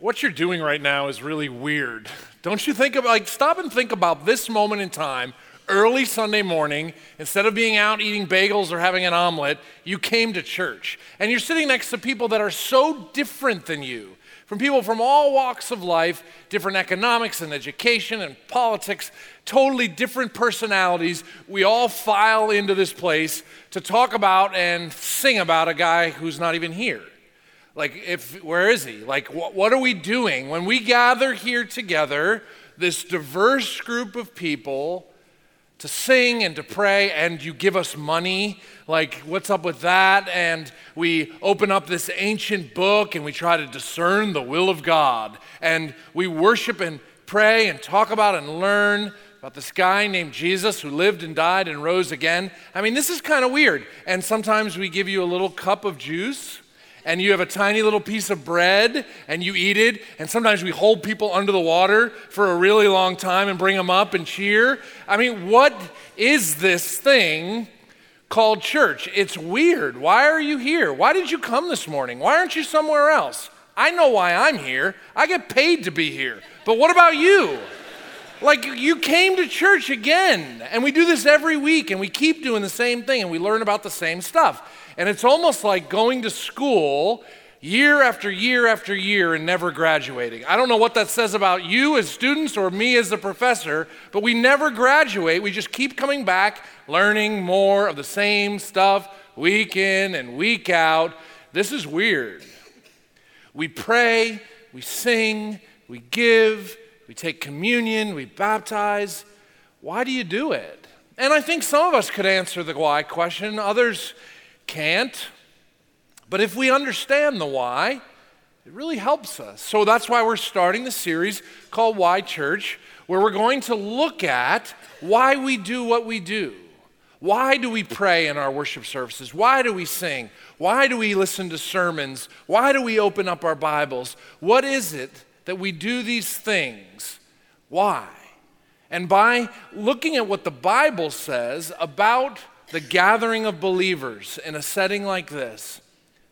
what you're doing right now is really weird. Don't you think about, like, stop and think about this moment in time, early Sunday morning, instead of being out eating bagels or having an omelet, you came to church. And you're sitting next to people that are so different than you, from people from all walks of life, different economics and education and politics, totally different personalities. We all file into this place to talk about and sing about a guy who's not even here. Like, if, where is he? Like, wh- what are we doing? When we gather here together, this diverse group of people, to sing and to pray, and you give us money. Like, what's up with that? And we open up this ancient book and we try to discern the will of God. And we worship and pray and talk about and learn about this guy named Jesus who lived and died and rose again. I mean, this is kind of weird. And sometimes we give you a little cup of juice and you have a tiny little piece of bread and you eat it. And sometimes we hold people under the water for a really long time and bring them up and cheer. I mean, what is this thing called church? It's weird. Why are you here? Why did you come this morning? Why aren't you somewhere else? I know why I'm here. I get paid to be here. But what about you? Like, you came to church again, and we do this every week, and we keep doing the same thing, and we learn about the same stuff. And it's almost like going to school year after year after year and never graduating. I don't know what that says about you as students or me as a professor, but we never graduate. We just keep coming back, learning more of the same stuff week in and week out. This is weird. We pray, we sing, we give, we take communion, we baptize. Why do you do it? And I think some of us could answer the why question, others can't. But if we understand the why, it really helps us. So that's why we're starting the series called Why Church, where we're going to look at why we do what we do. Why do we pray in our worship services? Why do we sing? Why do we listen to sermons? Why do we open up our Bibles? What is it that we do these things? Why? And by looking at what the Bible says about the gathering of believers in a setting like this,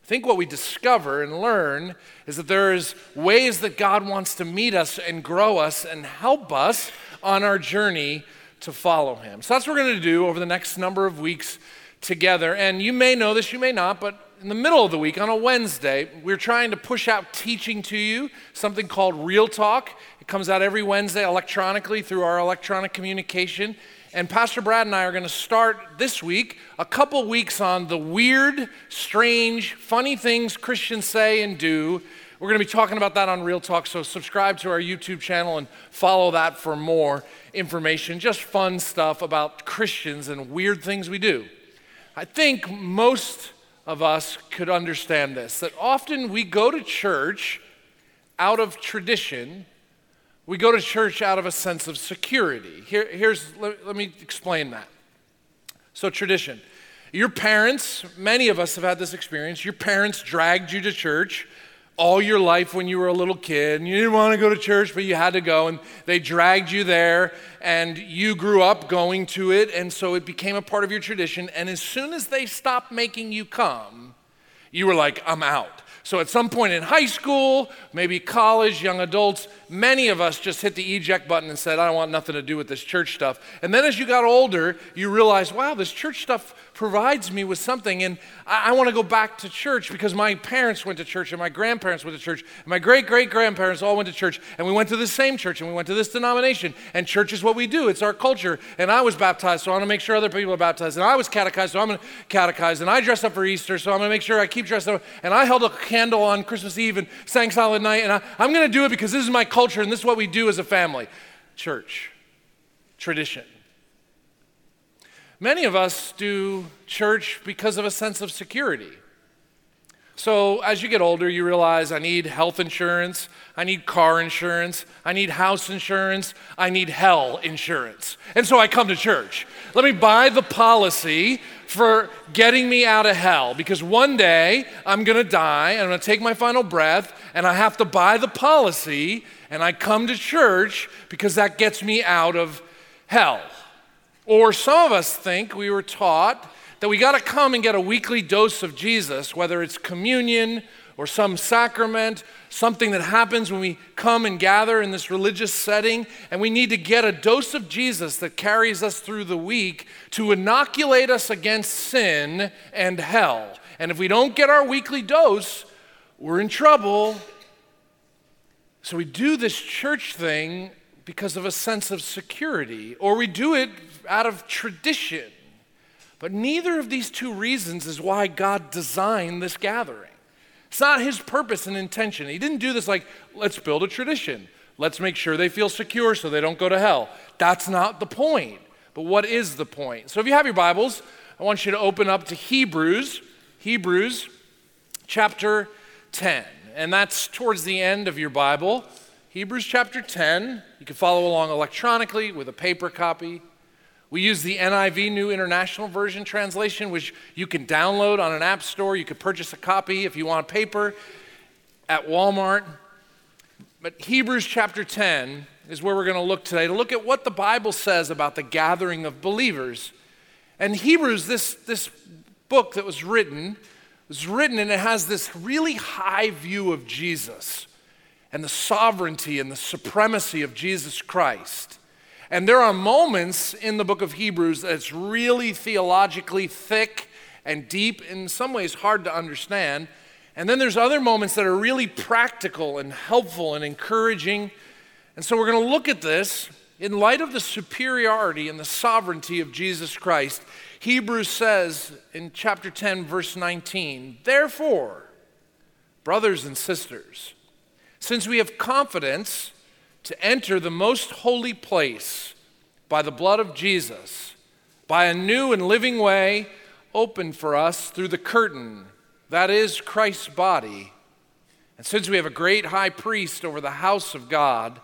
I think what we discover and learn is that there is ways that God wants to meet us and grow us and help us on our journey to follow him. So that's what we're going to do over the next number of weeks together. And you may know this, you may not, but in the middle of the week on a Wednesday, we're trying to push out teaching to you, something called Real Talk. It comes out every Wednesday electronically through our electronic communication. And Pastor Brad and I are going to start this week a couple weeks on the weird, strange, funny things Christians say and do. We're going to be talking about that on Real Talk, so subscribe to our YouTube channel and follow that for more information. Just fun stuff about Christians and weird things we do. I think most of us could understand this that often we go to church out of tradition we go to church out of a sense of security. Here, here's, let, let me explain that. So, tradition. Your parents, many of us have had this experience. Your parents dragged you to church all your life when you were a little kid, and you didn't want to go to church, but you had to go, and they dragged you there, and you grew up going to it, and so it became a part of your tradition. And as soon as they stopped making you come, you were like, I'm out. So at some point in high school, maybe college, young adults, many of us just hit the eject button and said, I don't want nothing to do with this church stuff. And then as you got older, you realized, wow, this church stuff provides me with something. And I, I want to go back to church because my parents went to church and my grandparents went to church and my great great grandparents all went to church. And we went to the same church and we went to this denomination. And church is what we do, it's our culture. And I was baptized, so I want to make sure other people are baptized. And I was catechized, so I'm going to catechize. And I dressed up for Easter, so I'm going to make sure I keep dressed up. And I held a candle on Christmas Eve and sang Silent Night. And I, I'm going to do it because this is my culture and this is what we do as a family. Church, tradition. Many of us do church because of a sense of security. So, as you get older, you realize I need health insurance, I need car insurance, I need house insurance, I need hell insurance. And so I come to church. Let me buy the policy for getting me out of hell because one day I'm gonna die and I'm gonna take my final breath and I have to buy the policy and I come to church because that gets me out of hell. Or some of us think we were taught that we got to come and get a weekly dose of Jesus, whether it's communion or some sacrament, something that happens when we come and gather in this religious setting, and we need to get a dose of Jesus that carries us through the week to inoculate us against sin and hell. And if we don't get our weekly dose, we're in trouble. So we do this church thing because of a sense of security, or we do it out of tradition. But neither of these two reasons is why God designed this gathering. It's not his purpose and intention. He didn't do this like, let's build a tradition. Let's make sure they feel secure so they don't go to hell. That's not the point. But what is the point? So if you have your Bibles, I want you to open up to Hebrews, Hebrews chapter 10. And that's towards the end of your Bible. Hebrews chapter 10. You can follow along electronically with a paper copy. We use the NIV, New International Version translation, which you can download on an app store. You could purchase a copy if you want paper at Walmart. But Hebrews chapter 10 is where we're going to look today to look at what the Bible says about the gathering of believers. And Hebrews, this, this book that was written, was written and it has this really high view of Jesus and the sovereignty and the supremacy of Jesus Christ. And there are moments in the book of Hebrews that's really theologically thick and deep, in some ways hard to understand. And then there's other moments that are really practical and helpful and encouraging. And so we're going to look at this in light of the superiority and the sovereignty of Jesus Christ. Hebrews says in chapter 10, verse 19, Therefore, brothers and sisters, since we have confidence, to enter the most holy place by the blood of Jesus, by a new and living way opened for us through the curtain, that is Christ's body. And since we have a great high priest over the house of God,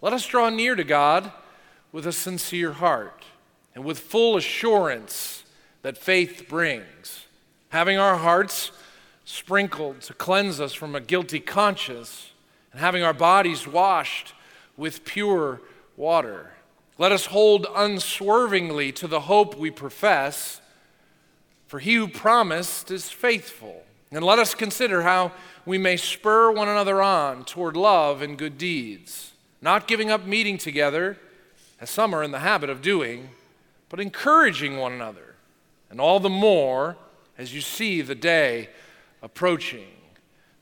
let us draw near to God with a sincere heart and with full assurance that faith brings, having our hearts sprinkled to cleanse us from a guilty conscience, and having our bodies washed with pure water. Let us hold unswervingly to the hope we profess, for he who promised is faithful. And let us consider how we may spur one another on toward love and good deeds, not giving up meeting together, as some are in the habit of doing, but encouraging one another, and all the more as you see the day approaching.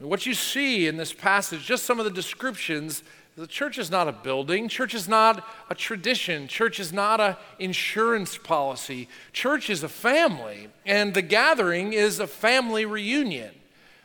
What you see in this passage, just some of the descriptions the church is not a building. Church is not a tradition. Church is not an insurance policy. Church is a family, and the gathering is a family reunion.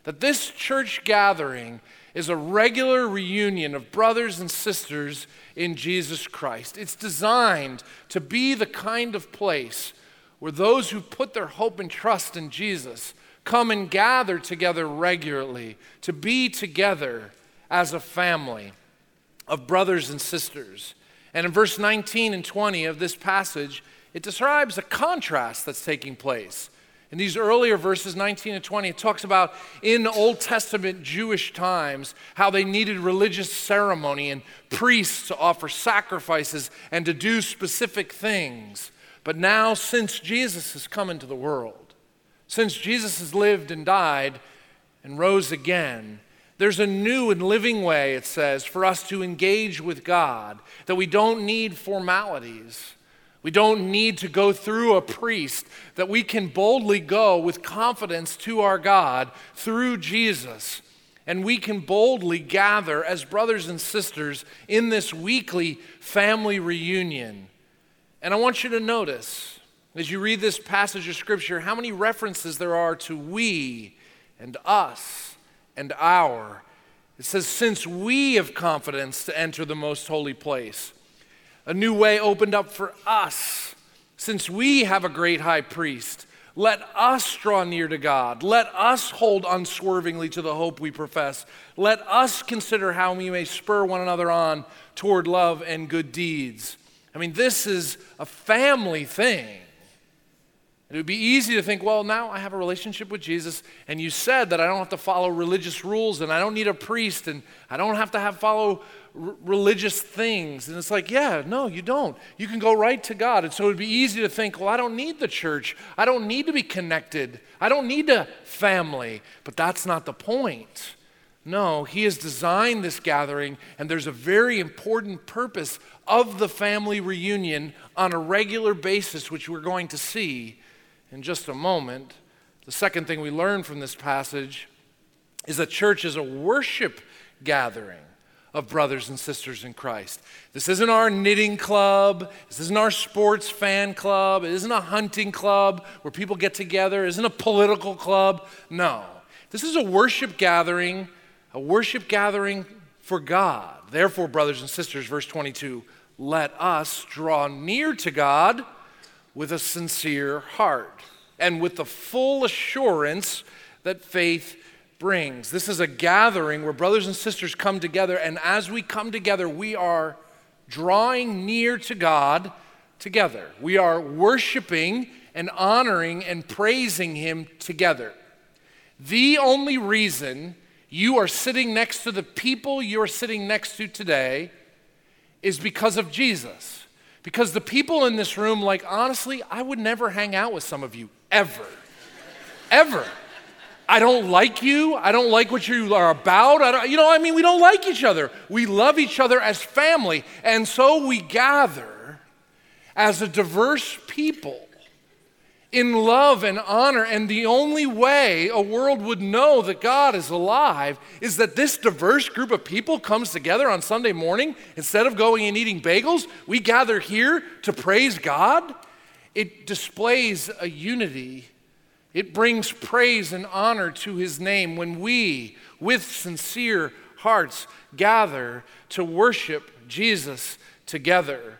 That this church gathering is a regular reunion of brothers and sisters in Jesus Christ. It's designed to be the kind of place where those who put their hope and trust in Jesus come and gather together regularly, to be together as a family of brothers and sisters. And in verse 19 and 20 of this passage, it describes a contrast that's taking place. In these earlier verses, 19 and 20, it talks about in Old Testament Jewish times how they needed religious ceremony and priests to offer sacrifices and to do specific things. But now, since Jesus has come into the world, since Jesus has lived and died and rose again, there's a new and living way, it says, for us to engage with God, that we don't need formalities. We don't need to go through a priest, that we can boldly go with confidence to our God through Jesus. And we can boldly gather as brothers and sisters in this weekly family reunion. And I want you to notice, as you read this passage of Scripture, how many references there are to we and us and our. It says, since we have confidence to enter the most holy place, a new way opened up for us. Since we have a great high priest, let us draw near to God. Let us hold unswervingly to the hope we profess. Let us consider how we may spur one another on toward love and good deeds. I mean, this is a family thing. It would be easy to think, well, now I have a relationship with Jesus, and you said that I don't have to follow religious rules, and I don't need a priest, and I don't have to have follow r- religious things. And it's like, yeah, no, you don't. You can go right to God. And so it would be easy to think, well, I don't need the church. I don't need to be connected. I don't need a family. But that's not the point. No, he has designed this gathering, and there's a very important purpose of the family reunion on a regular basis, which we're going to see in just a moment. The second thing we learn from this passage is that church is a worship gathering of brothers and sisters in Christ. This isn't our knitting club. This isn't our sports fan club. It isn't a hunting club where people get together. It isn't a political club. No. This is a worship gathering, a worship gathering for God. Therefore, brothers and sisters, verse 22, let us draw near to God with a sincere heart and with the full assurance that faith brings. This is a gathering where brothers and sisters come together, and as we come together, we are drawing near to God together. We are worshiping and honoring and praising Him together. The only reason you are sitting next to the people you're sitting next to today is because of Jesus. Because the people in this room, like, honestly, I would never hang out with some of you, ever. ever. I don't like you. I don't like what you are about. I don't, you know, I mean, we don't like each other. We love each other as family. And so we gather as a diverse people in love and honor. And the only way a world would know that God is alive is that this diverse group of people comes together on Sunday morning. Instead of going and eating bagels, we gather here to praise God. It displays a unity. It brings praise and honor to his name when we, with sincere hearts, gather to worship Jesus together.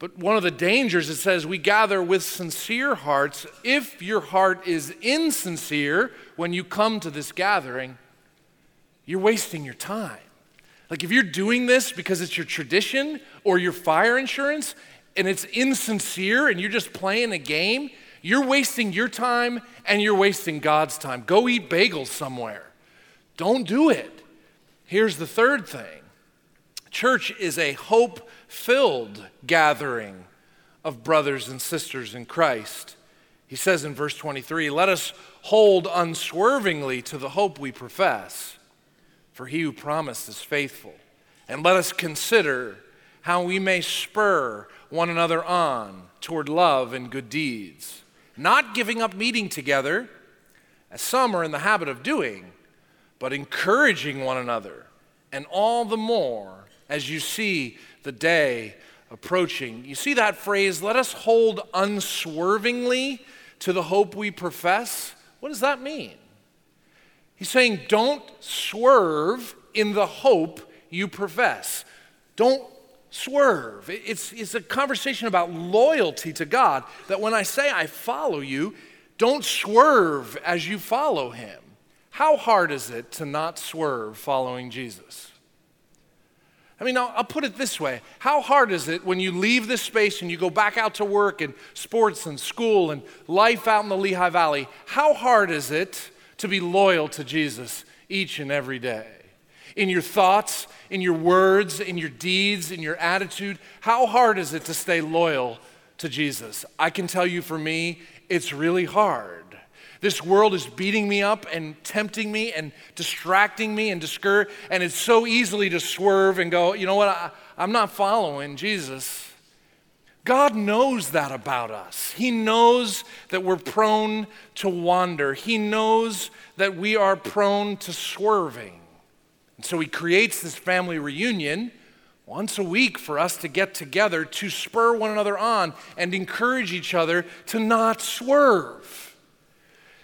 But one of the dangers, it says, we gather with sincere hearts. If your heart is insincere when you come to this gathering, you're wasting your time. Like if you're doing this because it's your tradition or your fire insurance and it's insincere and you're just playing a game, you're wasting your time and you're wasting God's time. Go eat bagels somewhere. Don't do it. Here's the third thing church is a hope filled gathering of brothers and sisters in Christ. He says in verse 23 Let us hold unswervingly to the hope we profess, for he who promised is faithful. And let us consider how we may spur one another on toward love and good deeds, not giving up meeting together, as some are in the habit of doing, but encouraging one another, and all the more as you see the day approaching. You see that phrase, let us hold unswervingly to the hope we profess? What does that mean? He's saying, don't swerve in the hope you profess. Don't swerve. It's, it's a conversation about loyalty to God. That when I say I follow you, don't swerve as you follow him. How hard is it to not swerve following Jesus? I mean, I'll, I'll, put it this way How hard is it when you leave this space and you go back out to work and sports and school and life out in the Lehigh Valley? How hard is it to be loyal to Jesus each and every day? In your thoughts, in your words, in your deeds, in your attitude, how hard is it to stay loyal to Jesus? I can tell you for me, it's really hard. This world is beating me up and tempting me and distracting me and discourage, and it's so easily to swerve and go, you know what, I, I'm not following Jesus. God knows that about us. He knows that we're prone to wander. He knows that we are prone to swerving. And so He creates this family reunion once a week for us to get together to spur one another on and encourage each other to not swerve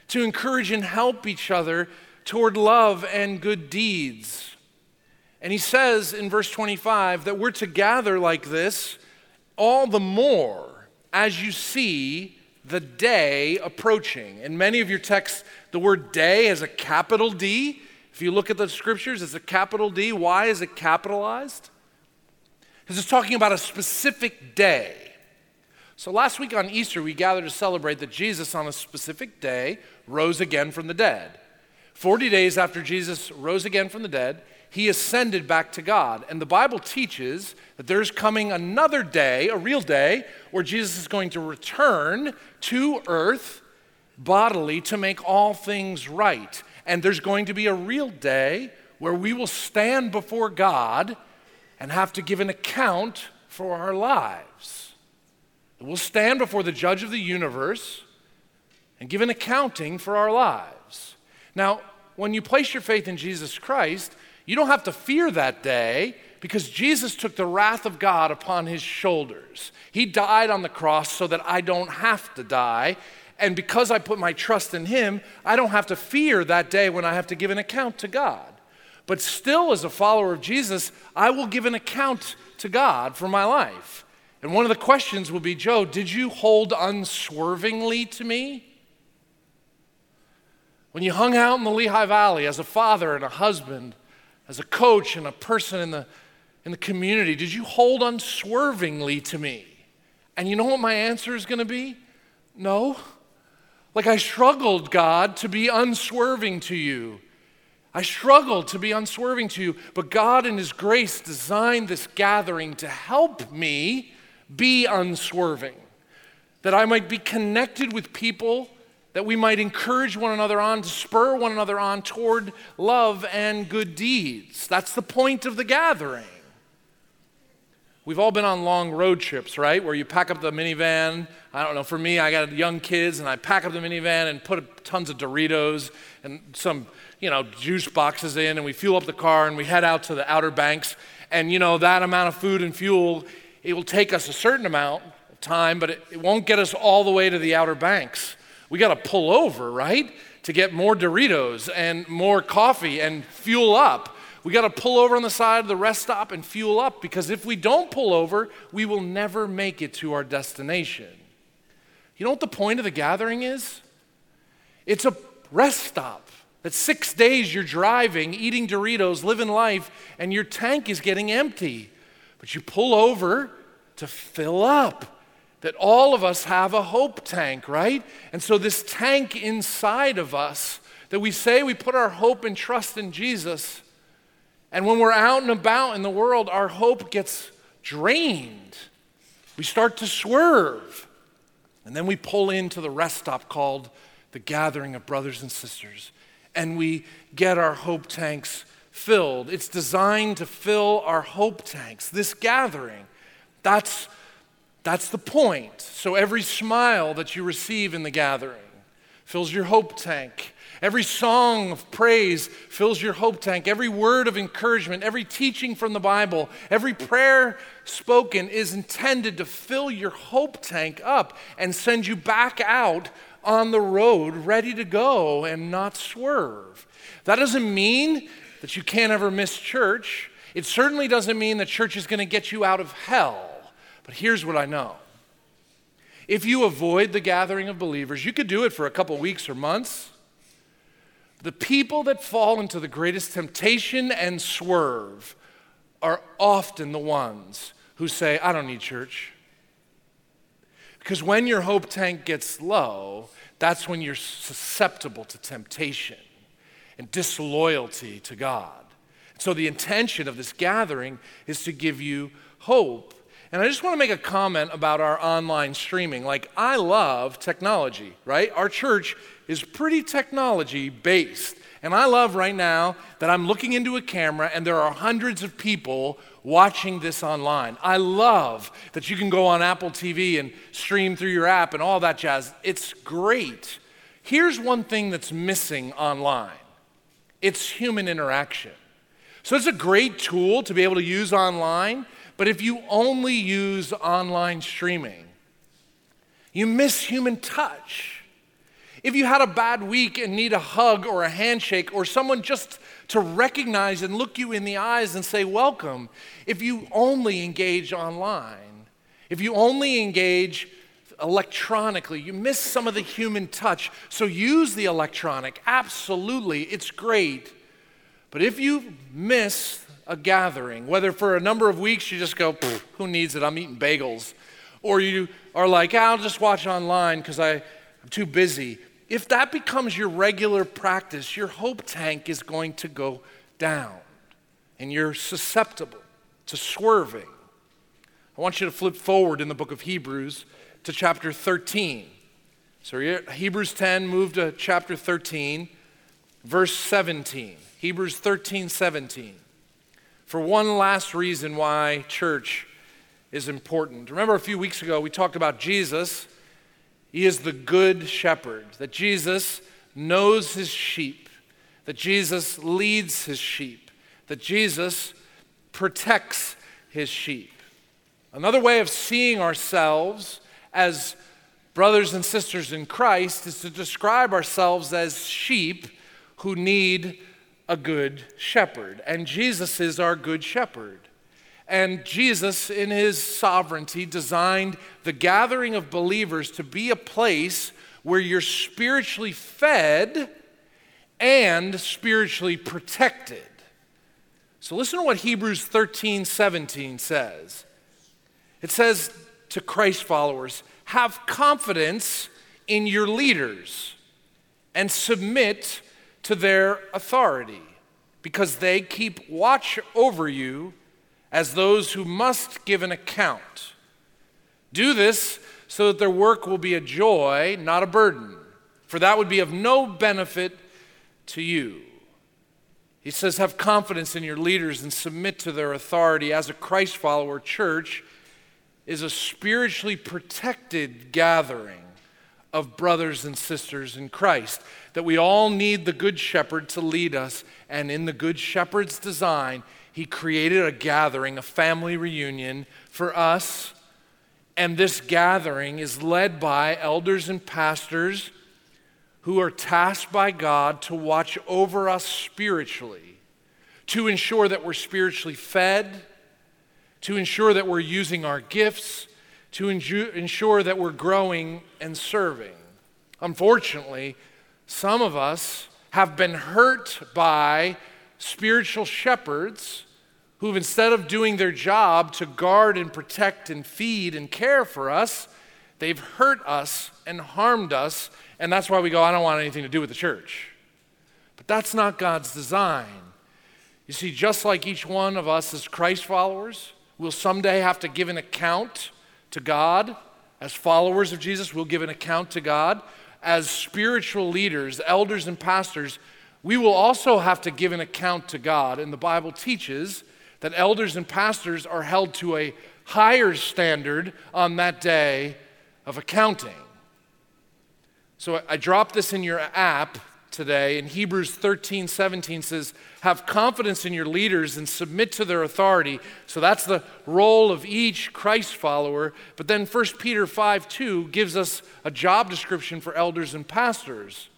to encourage and help each other toward love and good deeds. And he says in verse 25 that we're to gather like this all the more as you see the day approaching. In many of your texts, the word day has a capital D. If you look at the scriptures, it's a capital D. Why is it capitalized? Because it's talking about a specific day. So last week on Easter, we gathered to celebrate that Jesus, on a specific day, rose again from the dead. 40 days after Jesus rose again from the dead, he ascended back to God. And the Bible teaches that there's coming another day, a real day, where Jesus is going to return to earth bodily to make all things right. And there's going to be a real day where we will stand before God and have to give an account for our lives. We'll stand before the judge of the universe and give an accounting for our lives. Now, when you place your faith in Jesus Christ, you don't have to fear that day because Jesus took the wrath of God upon his shoulders. He died on the cross so that I don't have to die. And because I put my trust in him, I don't have to fear that day when I have to give an account to God. But still, as a follower of Jesus, I will give an account to God for my life. And one of the questions will be Joe, did you hold unswervingly to me? When you hung out in the Lehigh Valley as a father and a husband, as a coach and a person in the, in the community, did you hold unswervingly to me? And you know what my answer is going to be? No. Like I struggled, God, to be unswerving to you. I struggled to be unswerving to you, but God, in His grace, designed this gathering to help me be unswerving, that I might be connected with people, that we might encourage one another on, to spur one another on toward love and good deeds. That's the point of the gathering. We've all been on long road trips, right? Where you pack up the minivan. I don't know, for me, I got young kids, and I pack up the minivan and put tons of Doritos and some, you know, juice boxes in, and we fuel up the car and we head out to the Outer Banks. And, you know, that amount of food and fuel, it will take us a certain amount of time, but it, it won't get us all the way to the Outer Banks. We got to pull over, right? To get more Doritos and more coffee and fuel up. We got to pull over on the side of the rest stop and fuel up because if we don't pull over, we will never make it to our destination. You know what the point of the gathering is? It's a rest stop. That six days you're driving, eating Doritos, living life, and your tank is getting empty. But you pull over to fill up. That all of us have a hope tank, right? And so, this tank inside of us that we say we put our hope and trust in Jesus, and when we're out and about in the world, our hope gets drained. We start to swerve. And then we pull into the rest stop called the gathering of brothers and sisters. And we get our hope tanks filled. It's designed to fill our hope tanks. This gathering, that's, that's the point. So every smile that you receive in the gathering fills your hope tank. Every song of praise fills your hope tank. Every word of encouragement, every teaching from the Bible, every prayer spoken is intended to fill your hope tank up and send you back out on the road ready to go and not swerve. That doesn't mean that you can't ever miss church. It certainly doesn't mean that church is going to get you out of hell. But here's what I know if you avoid the gathering of believers, you could do it for a couple weeks or months. The people that fall into the greatest temptation and swerve are often the ones who say, I don't need church. Because when your hope tank gets low, that's when you're susceptible to temptation and disloyalty to God. So, the intention of this gathering is to give you hope. And I just want to make a comment about our online streaming. Like, I love technology, right? Our church is pretty technology based. And I love right now that I'm looking into a camera and there are hundreds of people watching this online. I love that you can go on Apple TV and stream through your app and all that jazz. It's great. Here's one thing that's missing online it's human interaction. So it's a great tool to be able to use online, but if you only use online streaming, you miss human touch. If you had a bad week and need a hug or a handshake or someone just to recognize and look you in the eyes and say, Welcome, if you only engage online, if you only engage electronically, you miss some of the human touch. So use the electronic. Absolutely, it's great. But if you miss a gathering, whether for a number of weeks you just go, who needs it? I'm eating bagels or you are like, ah, I'll just watch online because I'm too busy. If that becomes your regular practice, your hope tank is going to go down and you're susceptible to swerving. I want you to flip forward in the book of Hebrews to chapter 13. So Hebrews 10, move to chapter 13, verse 17. Hebrews 13, 17. For one last reason why church is important. Remember a few weeks ago we talked about Jesus. He is the good shepherd, that Jesus knows his sheep, that Jesus leads his sheep, that Jesus protects his sheep. Another way of seeing ourselves as brothers and sisters in Christ is to describe ourselves as sheep who need a good shepherd. And Jesus is our good shepherd. And Jesus, in his sovereignty, designed the gathering of believers to be a place where you're spiritually fed and spiritually protected. So listen to what Hebrews 13 17 says. It says to Christ followers, have confidence in your leaders and submit to their authority because they keep watch over you as those who must give an account. Do this so that their work will be a joy, not a burden, for that would be of no benefit to you. He says, Have confidence in your leaders and submit to their authority. As a Christ follower, church is a spiritually protected gathering of brothers and sisters in Christ. That we all need the Good Shepherd to lead us. And in the Good Shepherd's design, he created a gathering, a family reunion for us. And this gathering is led by elders and pastors who are tasked by God to watch over us spiritually, to ensure that we're spiritually fed, to ensure that we're using our gifts, to ensure that we're growing and serving. Unfortunately, some of us have been hurt by spiritual shepherds who've, instead of doing their job to guard and protect and feed and care for us, they've hurt us and harmed us. And that's why we go, I don't want anything to do with the church. But that's not God's design. You see, just like each one of us as Christ followers will someday have to give an account to God, as followers of Jesus, we'll give an account to God. As spiritual leaders, elders, and pastors, we will also have to give an account to God. And the Bible teaches that elders and pastors are held to a higher standard on that day of accounting. So I dropped this in your app today, and Hebrews 13 17 says, Have confidence in your leaders and submit to their authority. So that's the role of each Christ follower. But then 1 Peter 5 2 gives us a job description for elders and pastors.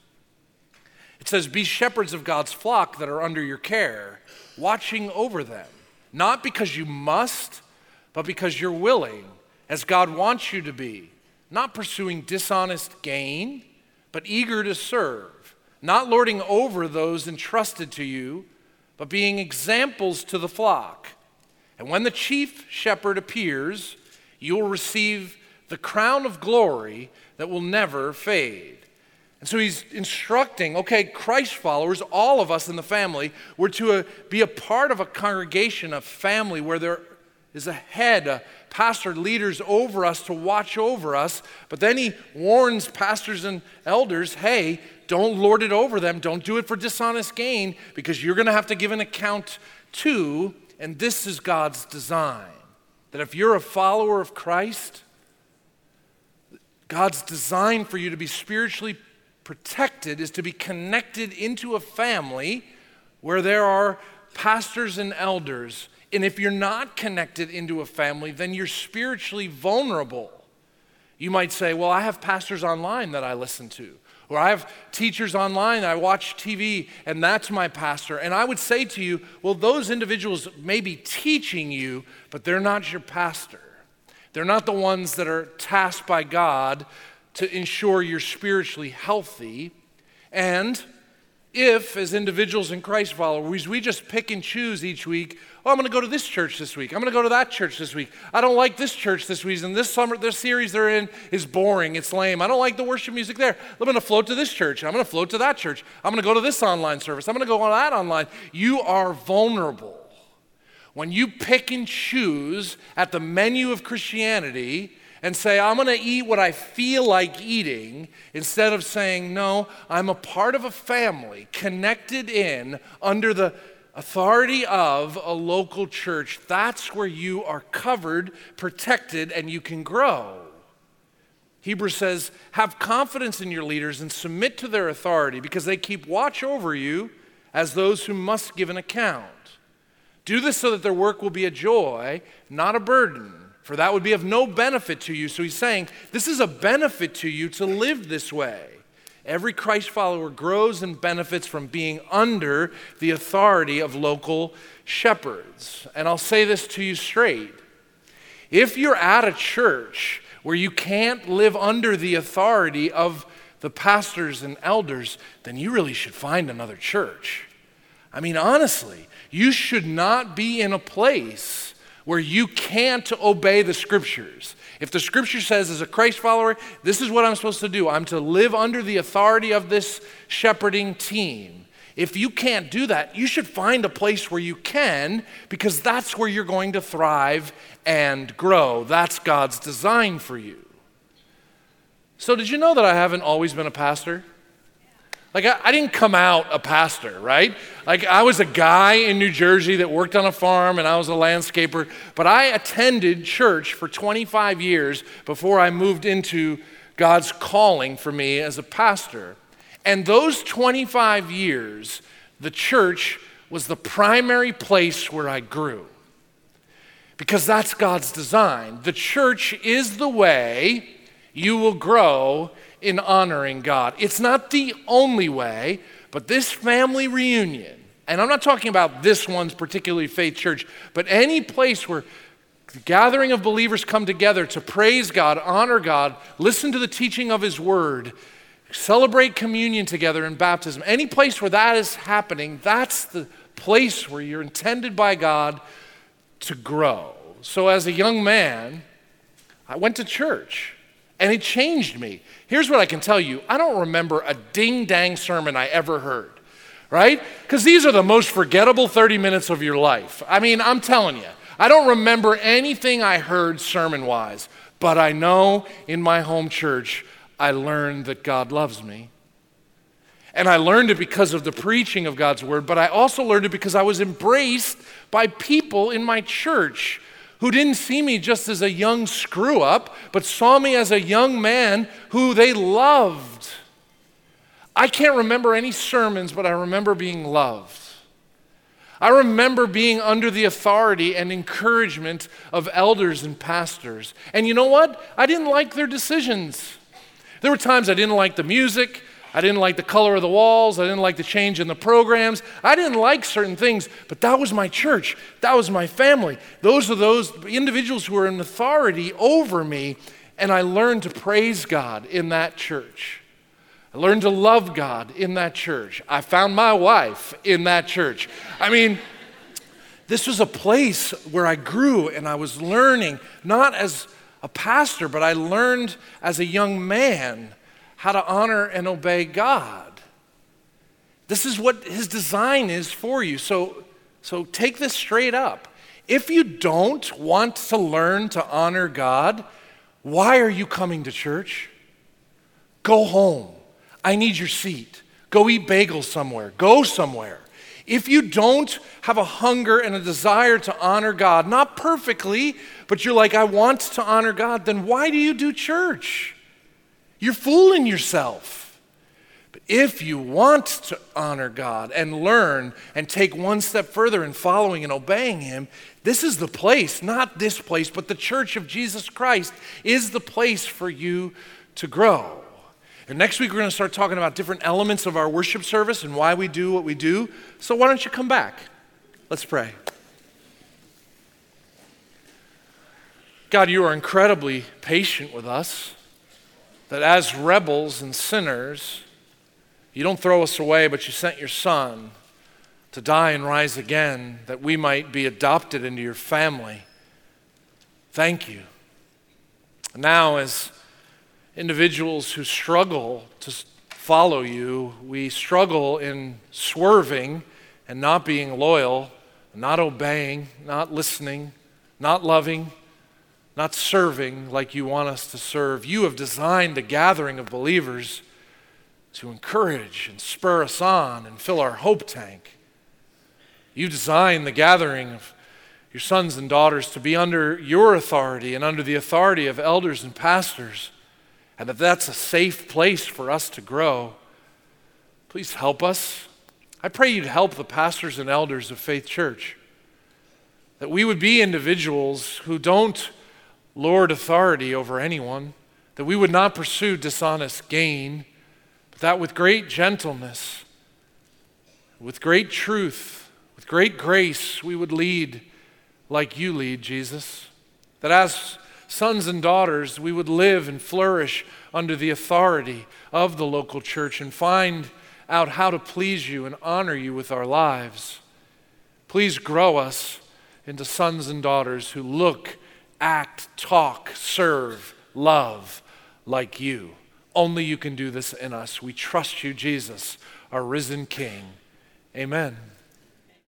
It says, Be shepherds of God's flock that are under your care, watching over them not because you must, but because you're willing, as God wants you to be, not pursuing dishonest gain, but eager to serve, not lording over those entrusted to you, but being examples to the flock. And when the chief shepherd appears, you will receive the crown of glory that will never fade. And so he's instructing, okay, Christ followers, all of us in the family, we're to a, uh, be a part of a congregation, a family where there is a head, a pastor, leaders over us to watch over us. But then he warns pastors and elders hey, don't lord it over them. Don't do it for dishonest gain because you're going to have to give an account too. And this is God's design that if you're a follower of Christ, God's design for you to be spiritually protected is to be connected into a family where there are pastors and elders. And if you're not connected into a family, then you're spiritually vulnerable. You might say, Well, I have pastors online that I listen to, or I have teachers online, I watch TV, and that's my pastor. And I would say to you, Well, those individuals may be teaching you, but they're not your pastor. They're not the ones that are tasked by God to ensure you're spiritually healthy. And if, as individuals and Christ followers, we just pick and choose each week, Oh, I'm going to go to this church this week. I'm going to go to that church this week. I don't like this church this week. And this summer, this series they're in is boring. It's lame. I don't like the worship music there. I'm going to float to this church. I'm going to float to that church. I'm going to go to this online service. I'm going to go on that online. You are vulnerable. When you pick and choose at the menu of Christianity, and say, I'm going to eat what I feel like eating, instead of saying, No, I'm a part of a family connected in under the authority of a local church. That's where you are covered, protected, and you can grow. Hebrews says, Have confidence in your leaders and submit to their authority because they keep watch over you as those who must give an account. Do this so that their work will be a joy, not a burden for that would be of no benefit to you. So he's saying, This is a benefit to you to live this way. Every Christ follower grows and benefits from being under the authority of local shepherds. And I'll say this to you straight. If you're at a church where you can't live under the authority of the pastors and elders, then you really should find another church. I mean, honestly, you should not be in a place where you can't obey the scriptures. If the scripture says, as a Christ follower, this is what I'm supposed to do, I'm to live under the authority of this shepherding team. If you can't do that, you should find a place where you can because that's where you're going to thrive and grow. That's God's design for you. So, did you know that I haven't always been a pastor? Like, I, I, didn't come out a pastor, right? Like, I was a guy in New Jersey that worked on a farm and I was a landscaper, but I attended church for 25 years before I moved into God's calling for me as a pastor. And those 25 years, the church was the primary place where I grew. Because that's God's design. The church is the way you will grow in honoring God. It's not the only way, but this family reunion, and I'm not talking about this one's particularly faith church, but any place where the gathering of believers come together to praise God, honor God, listen to the teaching of His Word, celebrate communion together in baptism, any place where that is happening, that's the place where you're intended by God to grow. So, as a young man, I went to church and it changed me. Here's what I can tell you I don't remember a ding dang sermon I ever heard, right? Because these are the most forgettable 30 minutes of your life. I mean, I'm telling you, I don't remember anything I heard sermon wise, but I know in my home church, I learned that God loves me. And I learned it because of the preaching of God's word, but I also learned it because I was embraced by people in my church who didn't see me just as a young screw up, but saw me as a young man who they loved. I can't remember any sermons, but I remember being loved. I remember being under the authority and encouragement of elders and pastors. And you know what? I didn't like their decisions. There were times I didn't like the music. I didn't like the color of the walls. I didn't like the change in the programs. I didn't like certain things, but that was my church. That was my family. Those are those individuals who were in authority over me, and I learned to praise God in that church. I learned to love God in that church. I found my wife in that church. I mean, this was a place where I grew and I was learning, not as a pastor, but I learned as a young man how to honor and obey God. This is what his design is for you. So, so take this straight up. If you don't want to learn to honor God, why are you coming to church? Go home. I need your seat. Go eat bagels somewhere. Go somewhere. If you don't have a hunger and a desire to honor God, not perfectly, but you're like, I want to honor God, then why do you do church? You're fooling yourself. But if you want to honor God and learn and take one step further in following and obeying Him, this is the place, not this place, but the church of Jesus Christ is the place for you to grow. And next week, we're going to start talking about different elements of our worship service and why we do what we do. So, why don't you come back? Let's pray. God, you are incredibly patient with us that as rebels and sinners, you don't throw us away, but you sent your son to die and rise again that we might be adopted into your family. Thank you. Now, as individuals who struggle to follow you, we struggle in swerving and not being loyal, not obeying, not listening, not loving, not serving like you want us to serve. You have designed a gathering of believers to encourage and spur us on and fill our hope tank. You designed the gathering of your sons and daughters to be under your authority and under the authority of elders and pastors and that that's a safe place for us to grow. Please help us. I pray you'd help the pastors and elders of Faith Church. That we would be individuals who don't lord authority over anyone, that we would not pursue dishonest gain, but that with great gentleness, with great truth, with great grace, we would lead like you lead, Jesus. That as sons and daughters, we would live and flourish under the authority of the local church and find out how to please you and honor you with our lives. Please grow us into sons and daughters who look, act, talk, serve, love like you. Only you can do this in us. We trust you, Jesus, our risen King. Amen.